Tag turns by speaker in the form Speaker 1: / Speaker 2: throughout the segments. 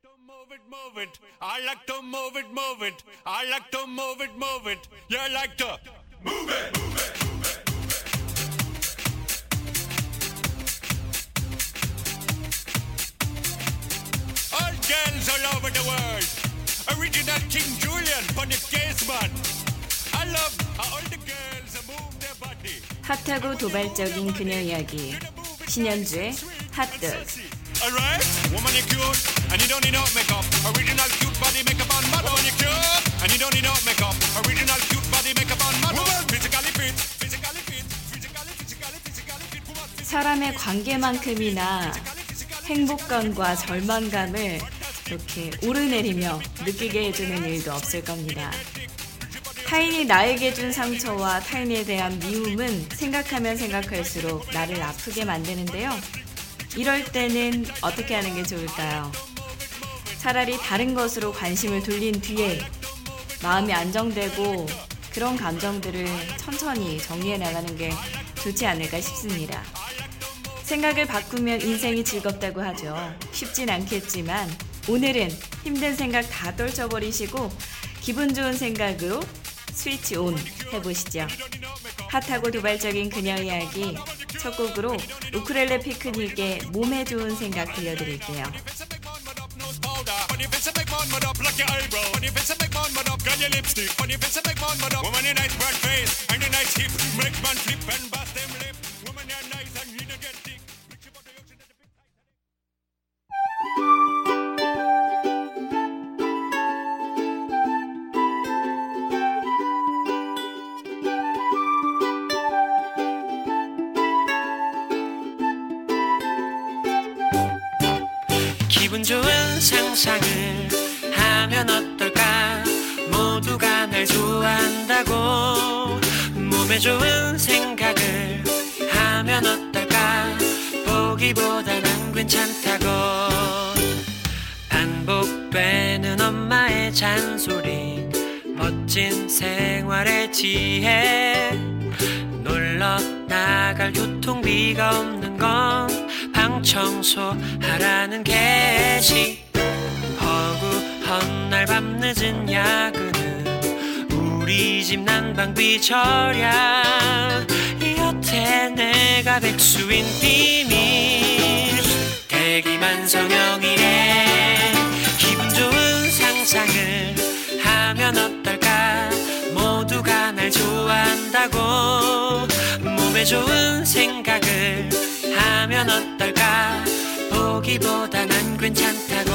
Speaker 1: Move it, move it. I like to move it, move it. I like to move it, move it. You like to move it, move it, move it. All girls all over the world. Original King Julian, funny case man. I love how all the girls move their body.
Speaker 2: 핫하고 도발적인 그녀 이야기 신현주의 핫도그
Speaker 1: Alright, woman you cute, and you don't need no makeup. Original cute body makeup on model. Woman you cute, and you don't need no makeup. Original cute body makeup on model. Physically fit, physically fit, physically, physically, physically fit. Woman,
Speaker 2: 사람의 관계만큼이나 행복감과 절망감을 이렇게 오르내리며 느끼게 해주는 일도 없을 겁니다. 타인이 나에게 준 상처와 타인에 대한 미움은 생각하면 생각할수록 나를 아프게 만드는데요. 이럴 때는 어떻게 하는 게 좋을까요? 차라리 다른 것으로 관심을 돌린 뒤에 마음이 안정되고 그런 감정들을 천천히 정리해 나가는 게 좋지 않을까 싶습니다. 생각을 바꾸면 인생이 즐겁다고 하죠. 쉽진 않겠지만 오늘은 힘든 생각 다 떨쳐버리시고 기분 좋은 생각으로 스위치 온 해보시죠. 핫하고 도발적인 그녀 이야기 첫 곡으로 우크렐레 피크닉의 몸에 좋은 생각 들려드릴게요.
Speaker 3: 기분 좋은 상상을 하면 어떨까? 모두가 날 좋아한다고. 몸에 좋은 생각을 하면 어떨까? 보기보다 난 괜찮다고. 반복되는 엄마의 잔소리 멋진 생활의 지혜. 놀러 나갈 교통비가 없는 건방 청소 하라는 게지 허구 헛날 밤 늦은 야근은 우리 집 난방비 절약 여태 내가 백수인 비밀 대기만 성형이래. 기분 좋은 상상을 하면 어떨까? 모두가 날 좋아한다고 몸에 좋은 생각을 어떨까? 보기보다 난 괜찮다고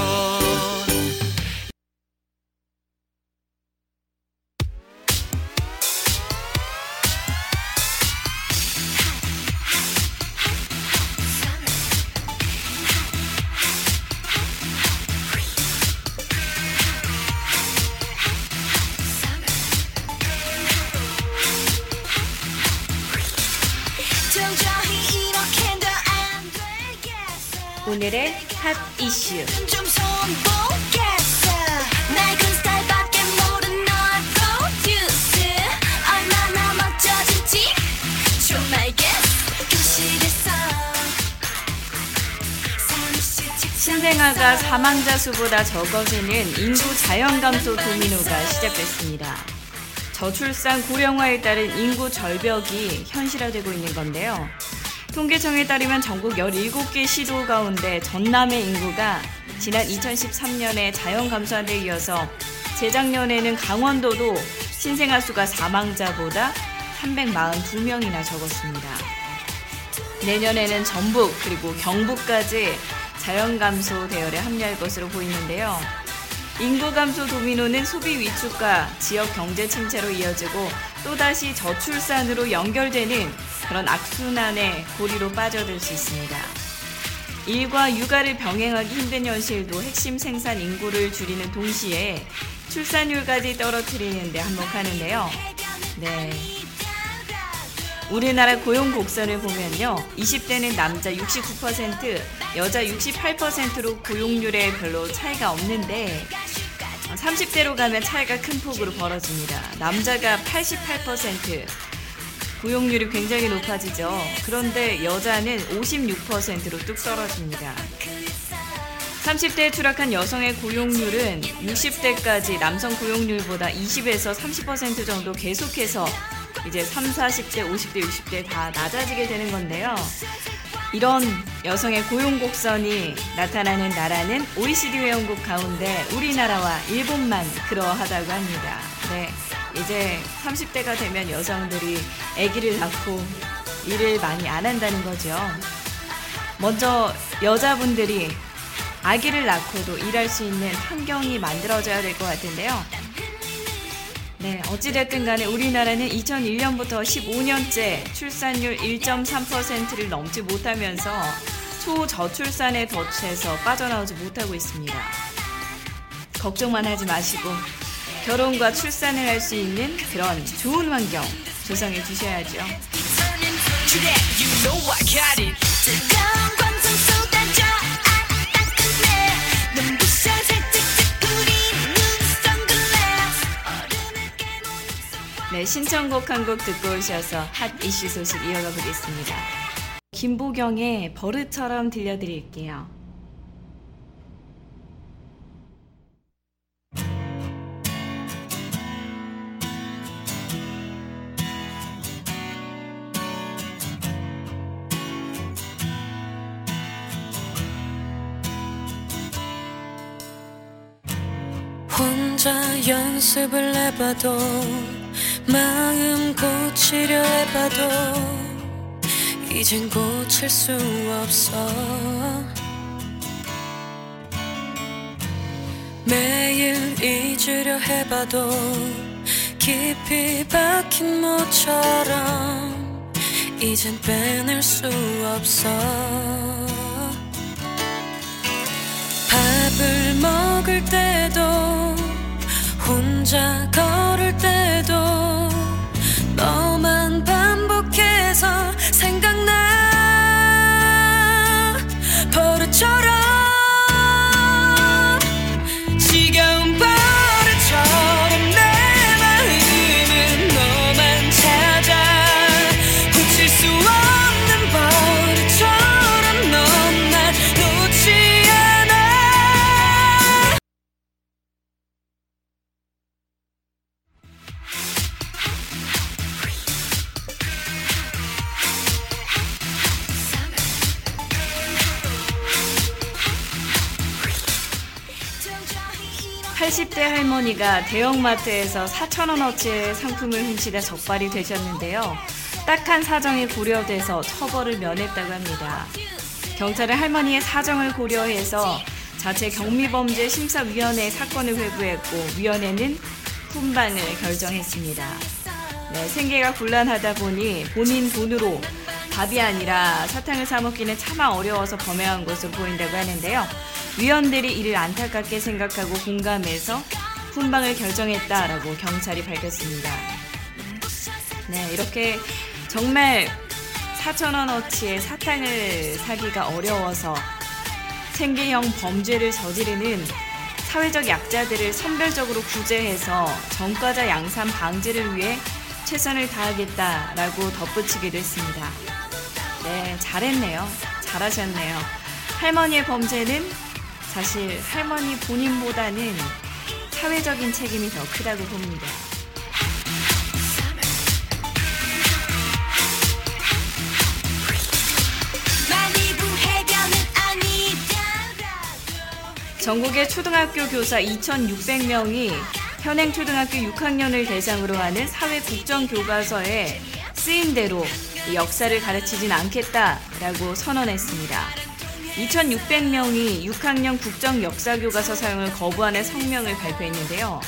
Speaker 4: 사무실
Speaker 2: 신생아가 사망자 수보다 적어지는 인구 자연 감소 도미노가 시작됐습니다. 저출산 고령화에 따른 인구 절벽이 현실화되고 있는 건데요. 통계청에 따르면 전국 17개 시도 가운데 전남의 인구가 지난 2013년에 자연 감소한 데 이어서 재작년에는 강원도도 신생아 수가 사망자보다 342명이나 적었습니다. 내년에는 전북 그리고 경북까지 자연 감소 대열에 합류할 것으로 보이는데요. 인구 감소 도미노는 소비 위축과 지역 경제 침체로 이어지고 또다시 저출산으로 연결되는 그런 악순환의 고리로 빠져들 수 있습니다. 일과 육아를 병행하기 힘든 현실도 핵심 생산 인구를 줄이는 동시에 출산율까지 떨어뜨리는 데 한몫하는데요. 네. 우리나라 고용 곡선을 보면요. 20대는 남자 69%, 여자 68%로 고용률에 별로 차이가 없는데 30대로 가면 차이가 큰 폭으로 벌어집니다. 남자가 88%, 고용률이 굉장히 높아지죠. 그런데 여자는 56%로 뚝 떨어집니다. 30대에 추락한 여성의 고용률은 60대까지 남성 고용률보다 20에서 30% 정도 계속해서 이제 3, 40대, 50대, 60대 다 낮아지게 되는 건데요. 이런 여성의 고용 곡선이 나타나는 나라는 OECD 회원국 가운데 우리나라와 일본만 그러하다고 합니다. 네. 이제 30대가 되면 여성들이 아기를 낳고 일을 많이 안 한다는 거죠. 먼저 여자분들이 아기를 낳고도 일할 수 있는 환경이 만들어져야 될 것 같은데요. 네, 어찌됐든 간에 우리나라는 2001년부터 15년째 출산율 1.3%를 넘지 못하면서 초저출산의 덫에서 빠져나오지 못하고 있습니다. 걱정만 하지 마시고 결혼과 출산을 할 수 있는 그런 좋은 환경 조성해 주셔야죠. 네, 신청곡 한 곡 듣고 오셔서 핫 이슈 소식 이어가 보겠습니다. 김보경의 버릇처럼 들려드릴게요.
Speaker 5: 연습을 해봐도 마음 고치려 해봐도 이젠 고칠 수 없어. 매일 잊으려 해봐도 깊이 박힌 모처럼 이젠 빼낼 수 없어. 밥을 먹을 때도 혼자 걸을 때도 너만 반복해서
Speaker 2: 80대 할머니가 대형마트에서 4,000원어치의 상품을 훔치다 적발이 되셨는데요. 딱한 사정이 고려돼서 처벌을 면했다고 합니다. 경찰은 할머니의 사정을 고려해서 자체 경미범죄 심사위원회에 사건을 회부했고 위원회는 훈방을 결정했습니다. 네, 생계가 곤란하다 보니 본인 돈으로 밥이 아니라 사탕을 사 먹기는 차마 어려워서 범행한 것으로 보인다고 하는데요. 위원들이 이를 안타깝게 생각하고 공감해서 훈방을 결정했다라고 경찰이 밝혔습니다. 네, 이렇게 정말 4천원어치의 사탕을 사기가 어려워서 생계형 범죄를 저지르는 사회적 약자들을 선별적으로 구제해서 전과자 양산 방지를 위해 최선을 다하겠다라고 덧붙이기도 했습니다. 네, 잘했네요. 잘하셨네요. 할머니의 범죄는 사실 할머니 본인보다는 사회적인 책임이 더 크다고 봅니다. 전국의 초등학교 교사 2,600명이 현행 초등학교 6학년을 대상으로 하는 사회 국정 교과서에 쓰인 대로 이 역사를 가르치진 않겠다라고 선언했습니다. 2,600명이 6학년 국정 역사 교과서 사용을 거부하는 성명을 발표했는데요.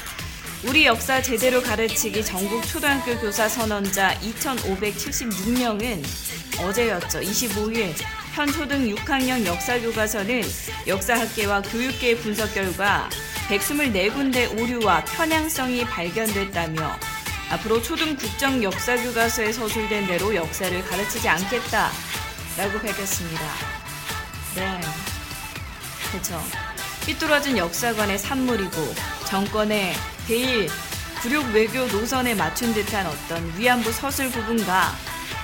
Speaker 2: 우리 역사 제대로 가르치기 전국 초등학교 교사 선언자 2,576명은 어제였죠. 25일 현 초등 6학년 역사 교과서는 역사학계와 교육계의 분석 결과 124군데 오류와 편향성이 발견됐다며 앞으로 초등 국정 역사 교과서에 서술된 대로 역사를 가르치지 않겠다라고 밝혔습니다. 네. 그렇죠. 삐뚤어진 역사관의 산물이고 정권의 대일 굴욕 외교 노선에 맞춘 듯한 어떤 위안부 서술 부분과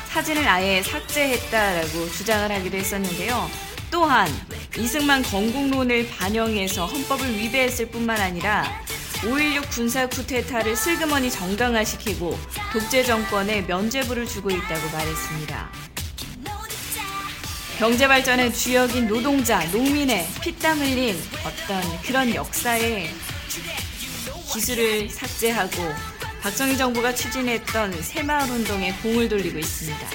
Speaker 2: 사진을 아예 삭제했다라고 주장을 하기도 했었는데요. 또한 이승만 건국론을 반영해서 헌법을 위배했을 뿐만 아니라 5.16 군사 쿠데타를 슬그머니 정당화시키고 독재 정권에 면죄부를 주고 있다고 말했습니다. 경제 발전의 주역인 노동자, 농민의 피땀 흘린 어떤 그런 역사에 기술을 삭제하고 박정희 정부가 추진했던 새마을 운동에 공을 돌리고 있습니다.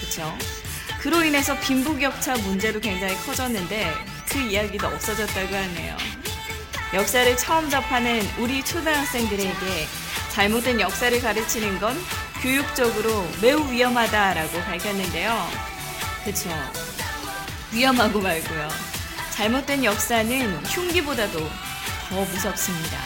Speaker 2: 그렇죠? 그로 인해서 빈부격차 문제도 굉장히 커졌는데 그 이야기도 없어졌다고 하네요. 역사를 처음 접하는 우리 초등학생들에게 잘못된 역사를 가르치는 건 교육적으로 매우 위험하다라고 밝혔는데요. 그쵸. 위험하고 말고요. 잘못된 역사는 흉기보다도 더 무섭습니다.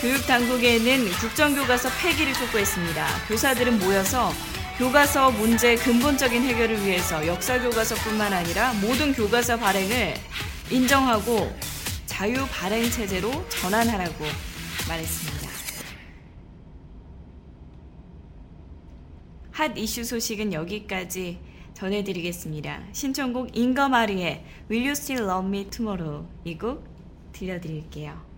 Speaker 2: 교육 당국에는 국정교과서 폐기를 촉구했습니다. 교사들은 모여서 교과서 문제 근본적인 해결을 위해서 역사 교과서뿐만 아니라 모든 교과서 발행을 인정하고 자유 발행 체제로 전환하라고 말했습니다. 핫 이슈 소식은 여기까지 전해드리겠습니다. 신청곡 잉거마리의 Will You Still Love Me Tomorrow 이 곡 들려드릴게요.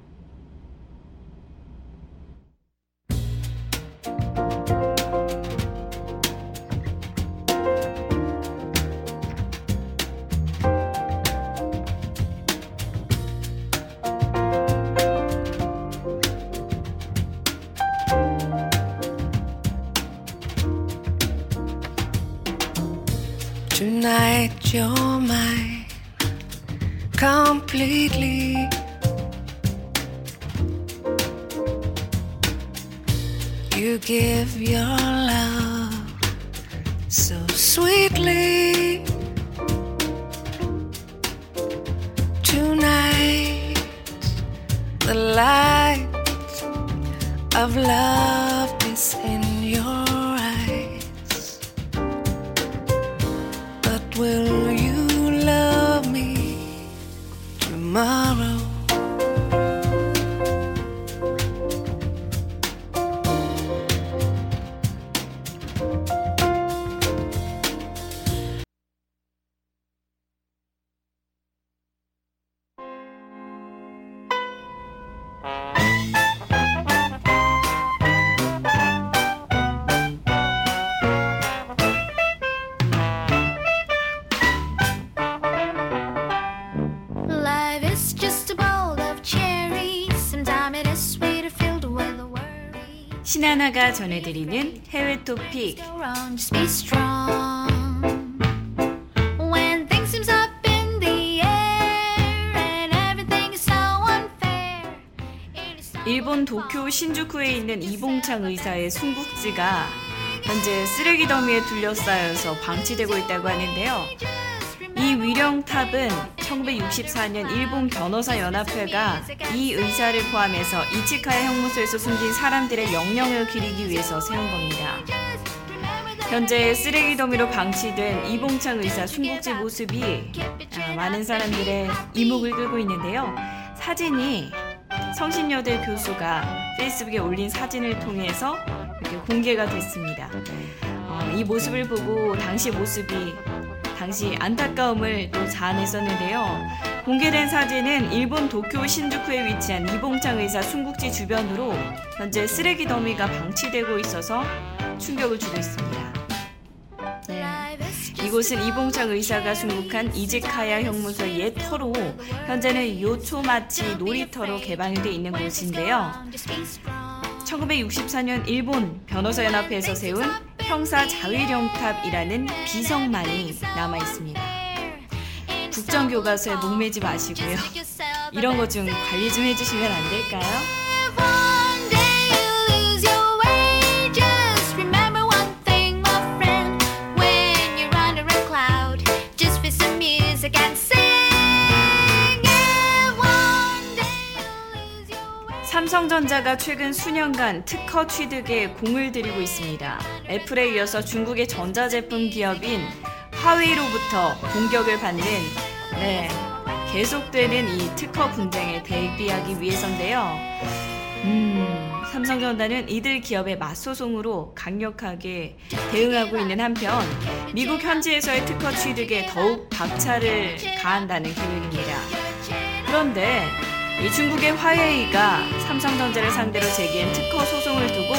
Speaker 3: You're mine completely. You give your love so sweetly. Tonight, the light of love is in your will
Speaker 2: 신하나가 전해드리는 해외 토픽 일본 도쿄 신주쿠에 있는 이봉창 의사의 숨국지가 현재 쓰레기 더미에 둘러싸여서 방치되고 있다고 하는데요. 이 위령탑은 1964년 일본 변호사 연합회가 이 의사를 포함해서 이치카야 형무소에서 숨진 사람들의 영령을 기리기 위해서 세운 겁니다. 현재 쓰레기 더미로 방치된 이봉창 의사 숨국지 모습이 아, 많은 사람들의 이목을 끌고 있는데요. 사진이 성신여대 교수가 페이스북에 올린 사진을 통해서 공개가 됐습니다. 어, 이 모습을 보고 당시 모습이 당시 안타까움을 또 자아냈었는데요. 공개된 사진은 일본 도쿄 신주쿠에 위치한 이봉창 의사 숨국지 주변으로 현재 쓰레기 더미가 방치되고 있어서 충격을 주고 있습니다. 네. 이곳은 이봉창 의사가 순국한 이지카야 형무소 옛 터로 현재는 요초마치 놀이터로 개방이 돼 있는 곳인데요.
Speaker 4: Just be strong.
Speaker 2: 1964년 일본 변호사연합회에서 세운 형사 자위령탑이라는 비석만이 남아 있습니다. 국정교과서에 목매지 마시고요. 이런 거 좀 관리 좀 해주시면 안 될까요? 삼성전자가 최근 수년간 특허 취득에 공을 들이고 있습니다. 애플에 이어서 중국의 전자제품 기업인 화웨이로부터 공격을 받는 네, 계속되는 이 특허 분쟁에 대비하기 위해서인데요. 음, 삼성전자는 이들 기업의 맞소송으로 강력하게 대응하고 있는 한편 미국 현지에서의 특허 취득에 더욱 박차를 가한다는 계획입니다. 그런데 이 중국의 화웨이가 삼성전자를 상대로 제기한 특허 소송을 두고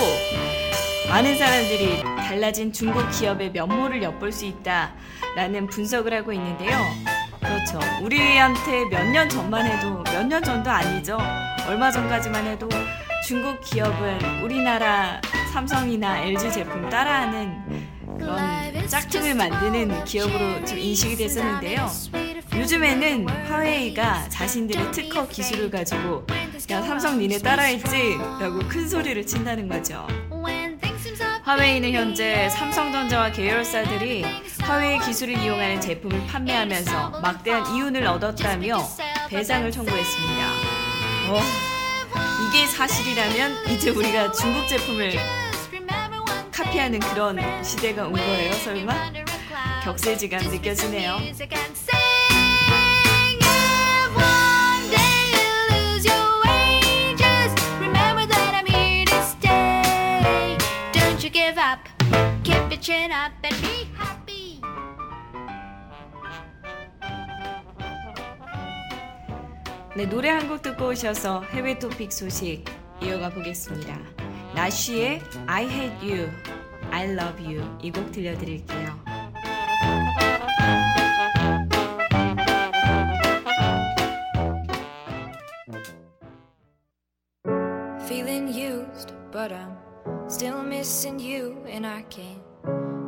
Speaker 2: 많은 사람들이 달라진 중국 기업의 면모를 엿볼 수 있다라는 분석을 하고 있는데요. 그렇죠. 우리한테 몇 년 전만 해도 몇 년 전도 아니죠. 얼마 전까지만 해도 중국 기업은 우리나라 삼성이나 LG 제품 따라하는 그런 짝퉁을 만드는 기업으로 좀 인식이 됐었는데요. 요즘에는 화웨이가 자신들의 특허 기술을 가지고 야 삼성 니네 따라했지? 라고 큰 소리를 친다는 거죠. 화웨이는 현재 삼성전자와 계열사들이 화웨이 기술을 이용하는 제품을 판매하면서 막대한 이윤을 얻었다며 배상을 청구했습니다. 어, 이게 사실이라면 이제 우리가 중국 제품을 카피하는 그런 시대가 온 거예요, 설마? 격세지감 느껴지네요. 네, 노래 한 곡 듣고 오셔서 해외 토픽 소식 이어가 보겠습니다. 나쉬의 I hate you, I love you 이 곡 들려드릴게요.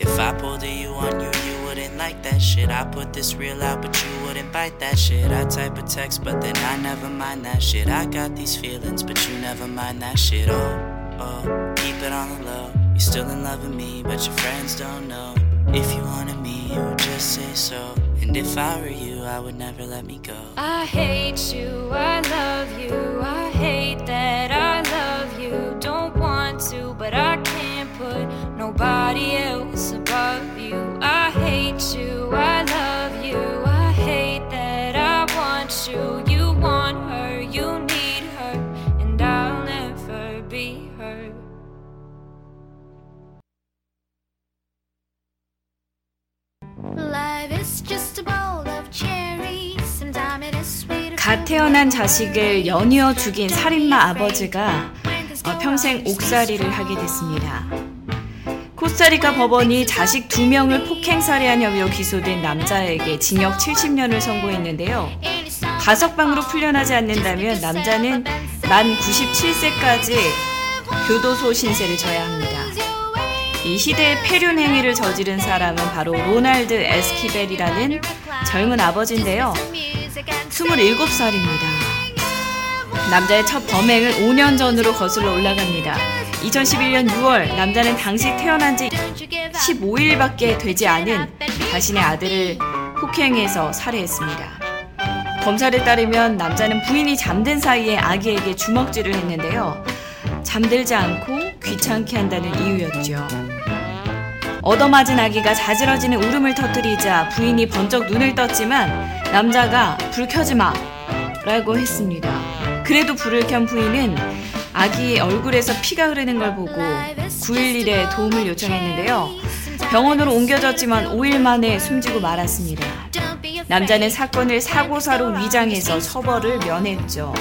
Speaker 6: If I pulled a you on you, you wouldn't like that shit. I put this real out, but you wouldn't bite that shit. I type a text, but then I never mind that shit. I got these feelings, but you never mind that shit. Oh, oh, keep it on the low. You're still in love with me, but your friends don't know. If you wanted me, you would just say so. And if I were you, I would never let me go.
Speaker 7: I hate you, I love you, I hate that I love you. Don't want to, but I can't put nobody else you. You want her, you need her, and I'll never be her.
Speaker 8: Life is just a bowl of cherries. Sometimes it is sweet.
Speaker 2: 갓 태어난 자식을 연이어 죽인 살인마 아버지가 어, 평생 옥살이를 하게 됐습니다. 코스타리카 법원이 자식 두 명을 폭행 살해한 혐의로 기소된 남자에게 징역 70년을 선고했는데요. 가석방으로 풀려나지 않는다면 남자는 만 97세까지 교도소 신세를 져야 합니다. 이 시대의 폐륜 행위를 저지른 사람은 바로 로날드 에스키벨이라는 젊은 아버지인데요. 27살입니다. 남자의 첫 범행은 5년 전으로 거슬러 올라갑니다. 2011년 6월 남자는 당시 태어난 지 15일밖에 되지 않은 자신의 아들을 폭행해서 살해했습니다. 검찰에 따르면 남자는 부인이 잠든 사이에 아기에게 주먹질을 했는데요. 잠들지 않고 귀찮게 한다는 이유였죠. 얻어맞은 아기가 자지러지는 울음을 터뜨리자 부인이 번쩍 눈을 떴지만 남자가 불 켜지 마 라고 했습니다. 그래도 불을 켠 부인은 아기 얼굴에서 피가 흐르는 걸 보고 911에 도움을 요청했는데요. 병원으로 옮겨졌지만 5일 만에 숨지고 말았습니다. 남자는 사건을 사고사로 위장해서 처벌을 면했죠.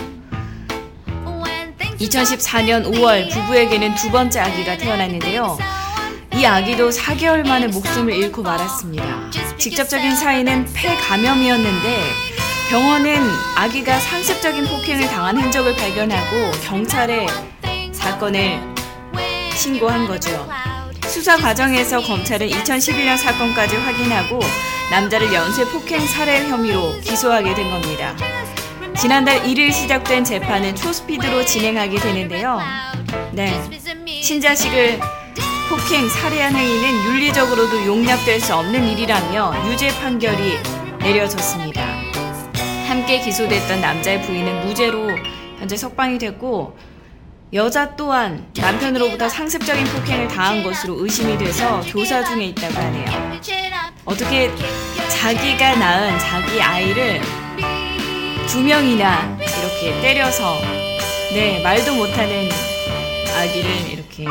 Speaker 2: 2014년 5월 부부에게는 두 번째 아기가 태어났는데요. 이 아기도 4개월 만에 목숨을 잃고 말았습니다. 직접적인 사인은 폐 감염이었는데 병원은 아기가 상습적인 폭행을 당한 흔적을 발견하고 경찰에 사건을 신고한 거죠. 수사 과정에서 검찰은 2011년 사건까지 확인하고 남자를 연쇄 폭행 살해 혐의로 기소하게 된 겁니다. 지난달 1일 시작된 재판은 초스피드로 진행하게 되는데요. 네. 신자식을 폭행, 살해한 행위는 윤리적으로도 용납될 수 없는 일이라며 유죄 판결이 내려졌습니다. 함께 기소됐던 남자의 부인은 무죄로 현재 석방이 됐고 여자 또한 남편으로부터 상습적인 폭행을 당한 것으로 의심이 돼서 교사 중에 있다고 하네요. 어떻게 자기가 낳은 자기 아이를 두 명이나 이렇게 때려서 네 말도 못하는 아기를 이렇게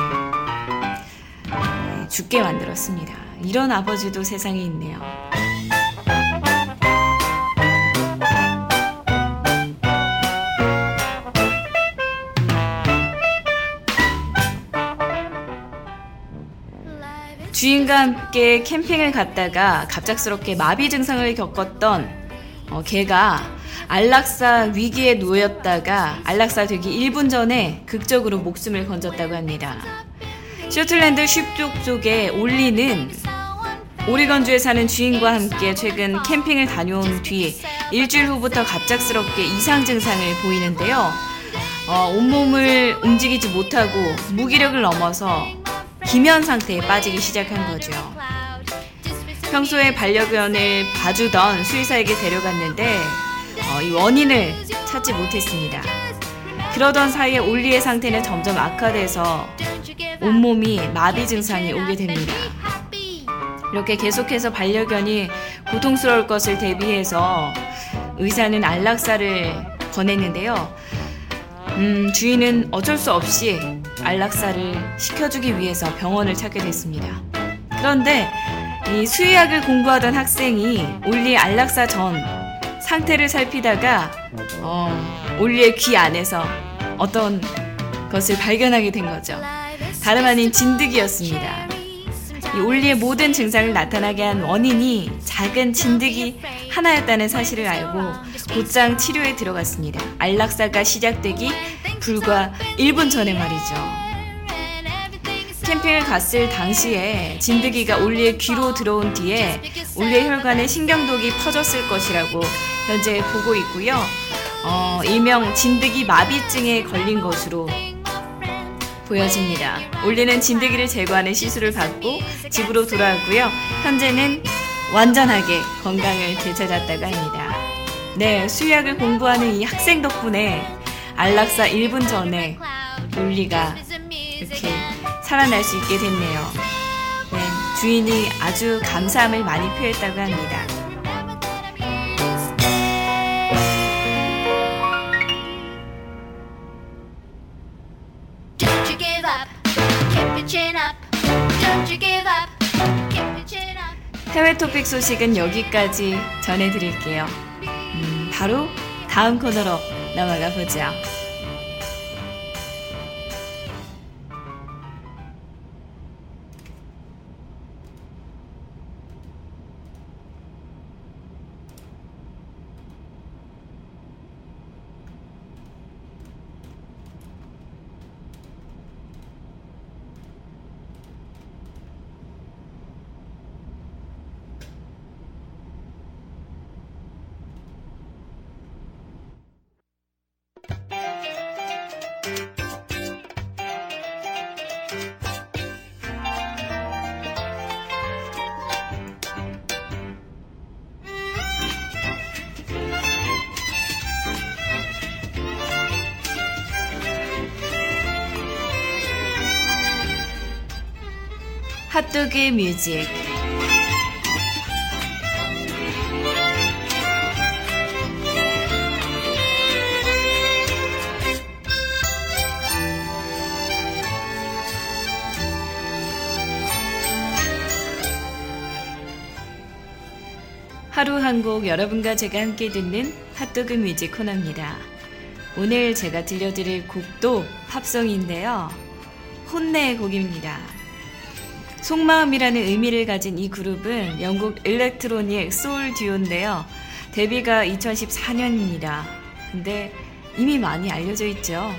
Speaker 2: 죽게 만들었습니다. 이런 아버지도 세상에 있네요. 주인과 함께 캠핑을 갔다가 갑작스럽게 마비 증상을 겪었던 어, 개가 안락사 위기에 놓였다가 안락사 되기 1분 전에 극적으로 목숨을 건졌다고 합니다. 쇼틀랜드 쉽족 쪽에 올리는 오리건주에 사는 주인과 함께 최근 캠핑을 다녀온 뒤 일주일 후부터 갑작스럽게 이상 증상을 보이는데요. 어, 온몸을 움직이지 못하고 무기력을 넘어서 기면 상태에 빠지기 시작한 거죠. 평소에 반려견을 봐주던 수의사에게 데려갔는데 어, 이 원인을 찾지 못했습니다. 그러던 사이에 올리의 상태는 점점 악화돼서 온몸이 마비 증상이 오게 됩니다. 이렇게 계속해서 반려견이 고통스러울 것을 대비해서 의사는 안락사를 권했는데요. 음, 주인은 어쩔 수 없이 안락사를 시켜주기 위해서 병원을 찾게 됐습니다. 그런데 이 수의학을 공부하던 학생이 올리 안락사 전 상태를 살피다가 어, 올리의 귀 안에서 어떤 것을 발견하게 된 거죠. 다름 아닌 진드기였습니다. 이 올리의 모든 증상을 나타나게 한 원인이 작은 진드기 하나였다는 사실을 알고 곧장 치료에 들어갔습니다. 안락사가 시작되기 불과 1분 전에 말이죠. 캠핑을 갔을 당시에 진드기가 올리의 귀로 들어온 뒤에 올리의 혈관에 신경독이 퍼졌을 것이라고 현재 보고 있고요. 어, 일명 진드기 마비증에 걸린 것으로 보여집니다. 올리는 진드기를 제거하는 시술을 받고 집으로 돌아왔고요. 현재는 완전하게 건강을 되찾았다고 합니다. 네, 수의학을 공부하는 이 학생 덕분에 안락사 1분 전에 올리가 이렇게 살아날 수 있게 됐네요. 네, 주인이 아주 감사함을 많이 표했다고 합니다. 해외 토픽 소식은 여기까지 전해드릴게요. 음, 바로 다음 코너로 넘어가 보죠. 핫도그 뮤직 하루 한 곡 여러분과 제가 함께 듣는 핫도그 뮤직 코너입니다. 오늘 제가 들려드릴 곡도 팝송인데요. HONNE의 곡입니다. 속마음이라는 의미를 가진 이 그룹은 영국 electronic soul 듀오인데요. 데뷔가 2014년입니다. 근데 이미 많이 알려져 있죠.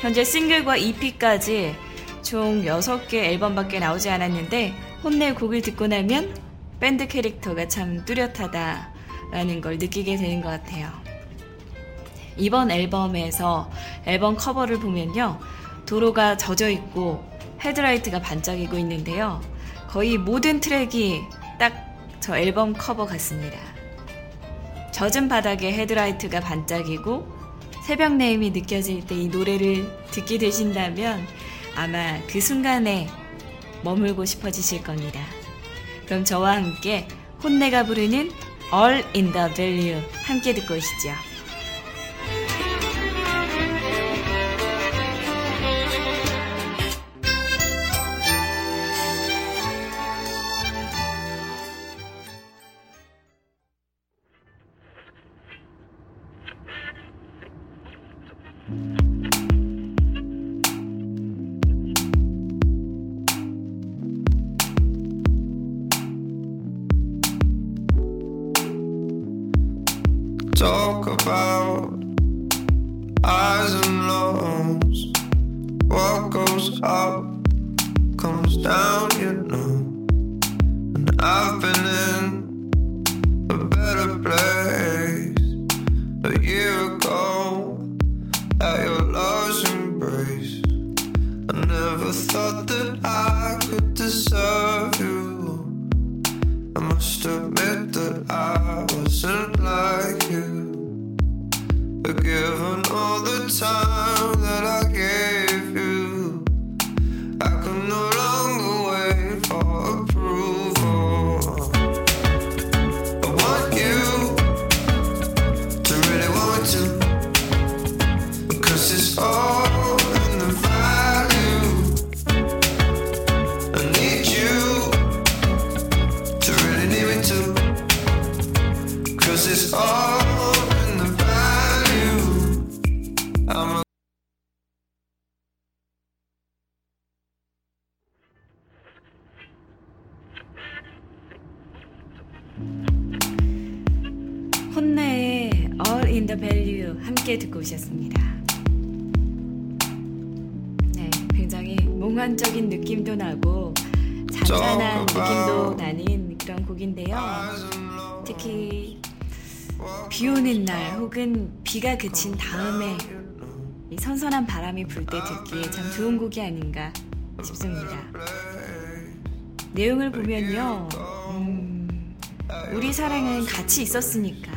Speaker 2: 현재 싱글과 EP까지 총 6개 앨범밖에 나오지 않았는데 HONNE 곡을 듣고 나면 밴드 캐릭터가 참 뚜렷하다라는 걸 느끼게 되는 것 같아요. 이번 앨범에서 앨범 커버를 보면요. 도로가 젖어 있고 헤드라이트가 반짝이고 있는데요. 거의 모든 트랙이 딱 저 앨범 커버 같습니다. 젖은 바닥에 헤드라이트가 반짝이고 새벽 내음이 느껴질 때 이 노래를 듣게 되신다면 아마 그 순간에 머물고 싶어지실 겁니다. 그럼 저와 함께 혼내가 부르는 All in the Value 함께 듣고 오시죠.
Speaker 9: now. And I've been in the Value
Speaker 2: 함께 듣고 오셨습니다. 네, 굉장히 몽환적인 느낌도 나고 잔잔한 느낌도 나는 그런 곡인데요. 특히 비 오는 날 혹은 비가 그친 다음에 이 선선한 바람이 불 때 듣기에 참 좋은 곡이 아닌가 싶습니다. 내용을 보면요, 음, 우리 사랑은 같이 있었으니까,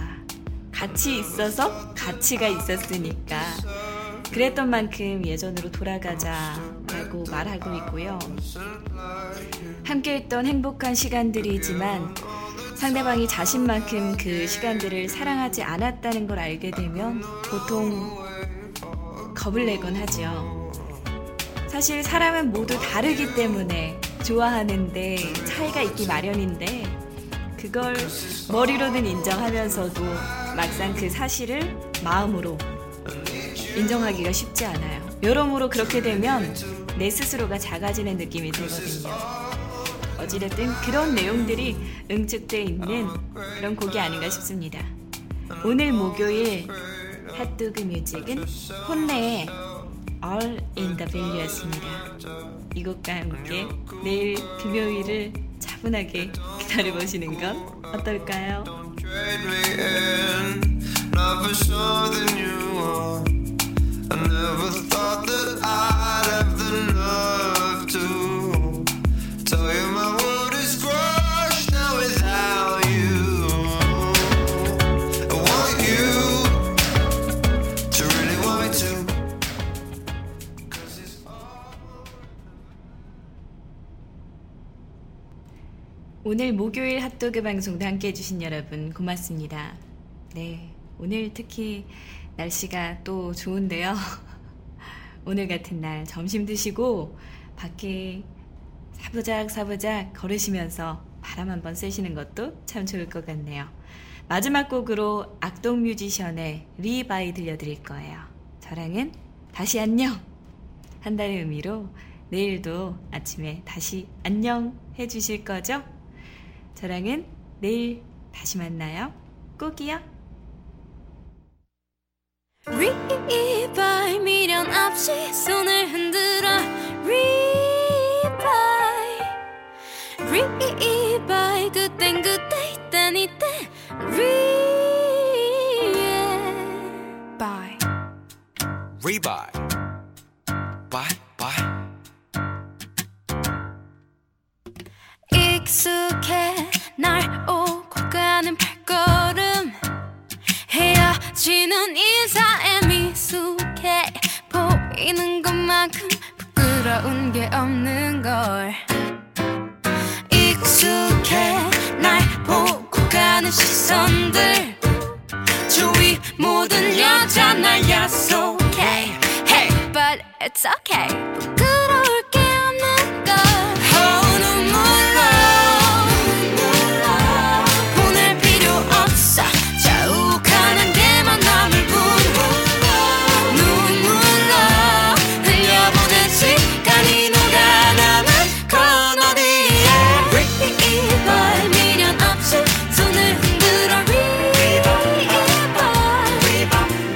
Speaker 2: 같이 있어서 가치가 있었으니까, 그랬던 만큼 예전으로 돌아가자라고 말하고 있고요. 함께 했던 행복한 시간들이지만 상대방이 자신만큼 그 시간들을 사랑하지 않았다는 걸 알게 되면 보통 겁을 내곤 하죠. 사실 사람은 모두 다르기 때문에 좋아하는데 차이가 있기 마련인데 그걸 머리로는 인정하면서도 막상 그 사실을 마음으로 인정하기가 쉽지 않아요. 여러모로 그렇게 되면 내 스스로가 작아지는 느낌이 들거든요. 어찌됐든 그런 내용들이 응축되어 있는 그런 곡이 아닌가 싶습니다. 오늘 목요일 핫도그 뮤직은 혼내의 All in the Value였습니다. 이 곡과 함께 내일 금요일을 차분하게 기다려보시는 건 어떨까요?
Speaker 9: Never thought that I
Speaker 2: 오늘 목요일 핫도그 방송도 함께 해주신 여러분 고맙습니다. 네, 오늘 특히 날씨가 또 좋은데요. 오늘 같은 날 점심 드시고 밖에 사부작 사부작 걸으시면서 바람 한번 쐬시는 것도 참 좋을 것 같네요. 마지막 곡으로 악동 뮤지션의 리바이 들려드릴 거예요. 저랑은 다시 안녕 한다는 의미로 내일도 아침에 다시 안녕 해주실 거죠? 저랑은 내일 다시 만나요. 꼭이요.
Speaker 4: 리바이 미련 없이 손을 흔들어 리바이 리바이 그땐 그때 이땐 이때 리 바이
Speaker 10: Rebuy. Bye,
Speaker 4: 보이는 것만큼 부끄러운 게 없는 걸. 익숙해 날 보고 가는 시선들. 주위 모든 여자 날 야속해. Hey. But it's okay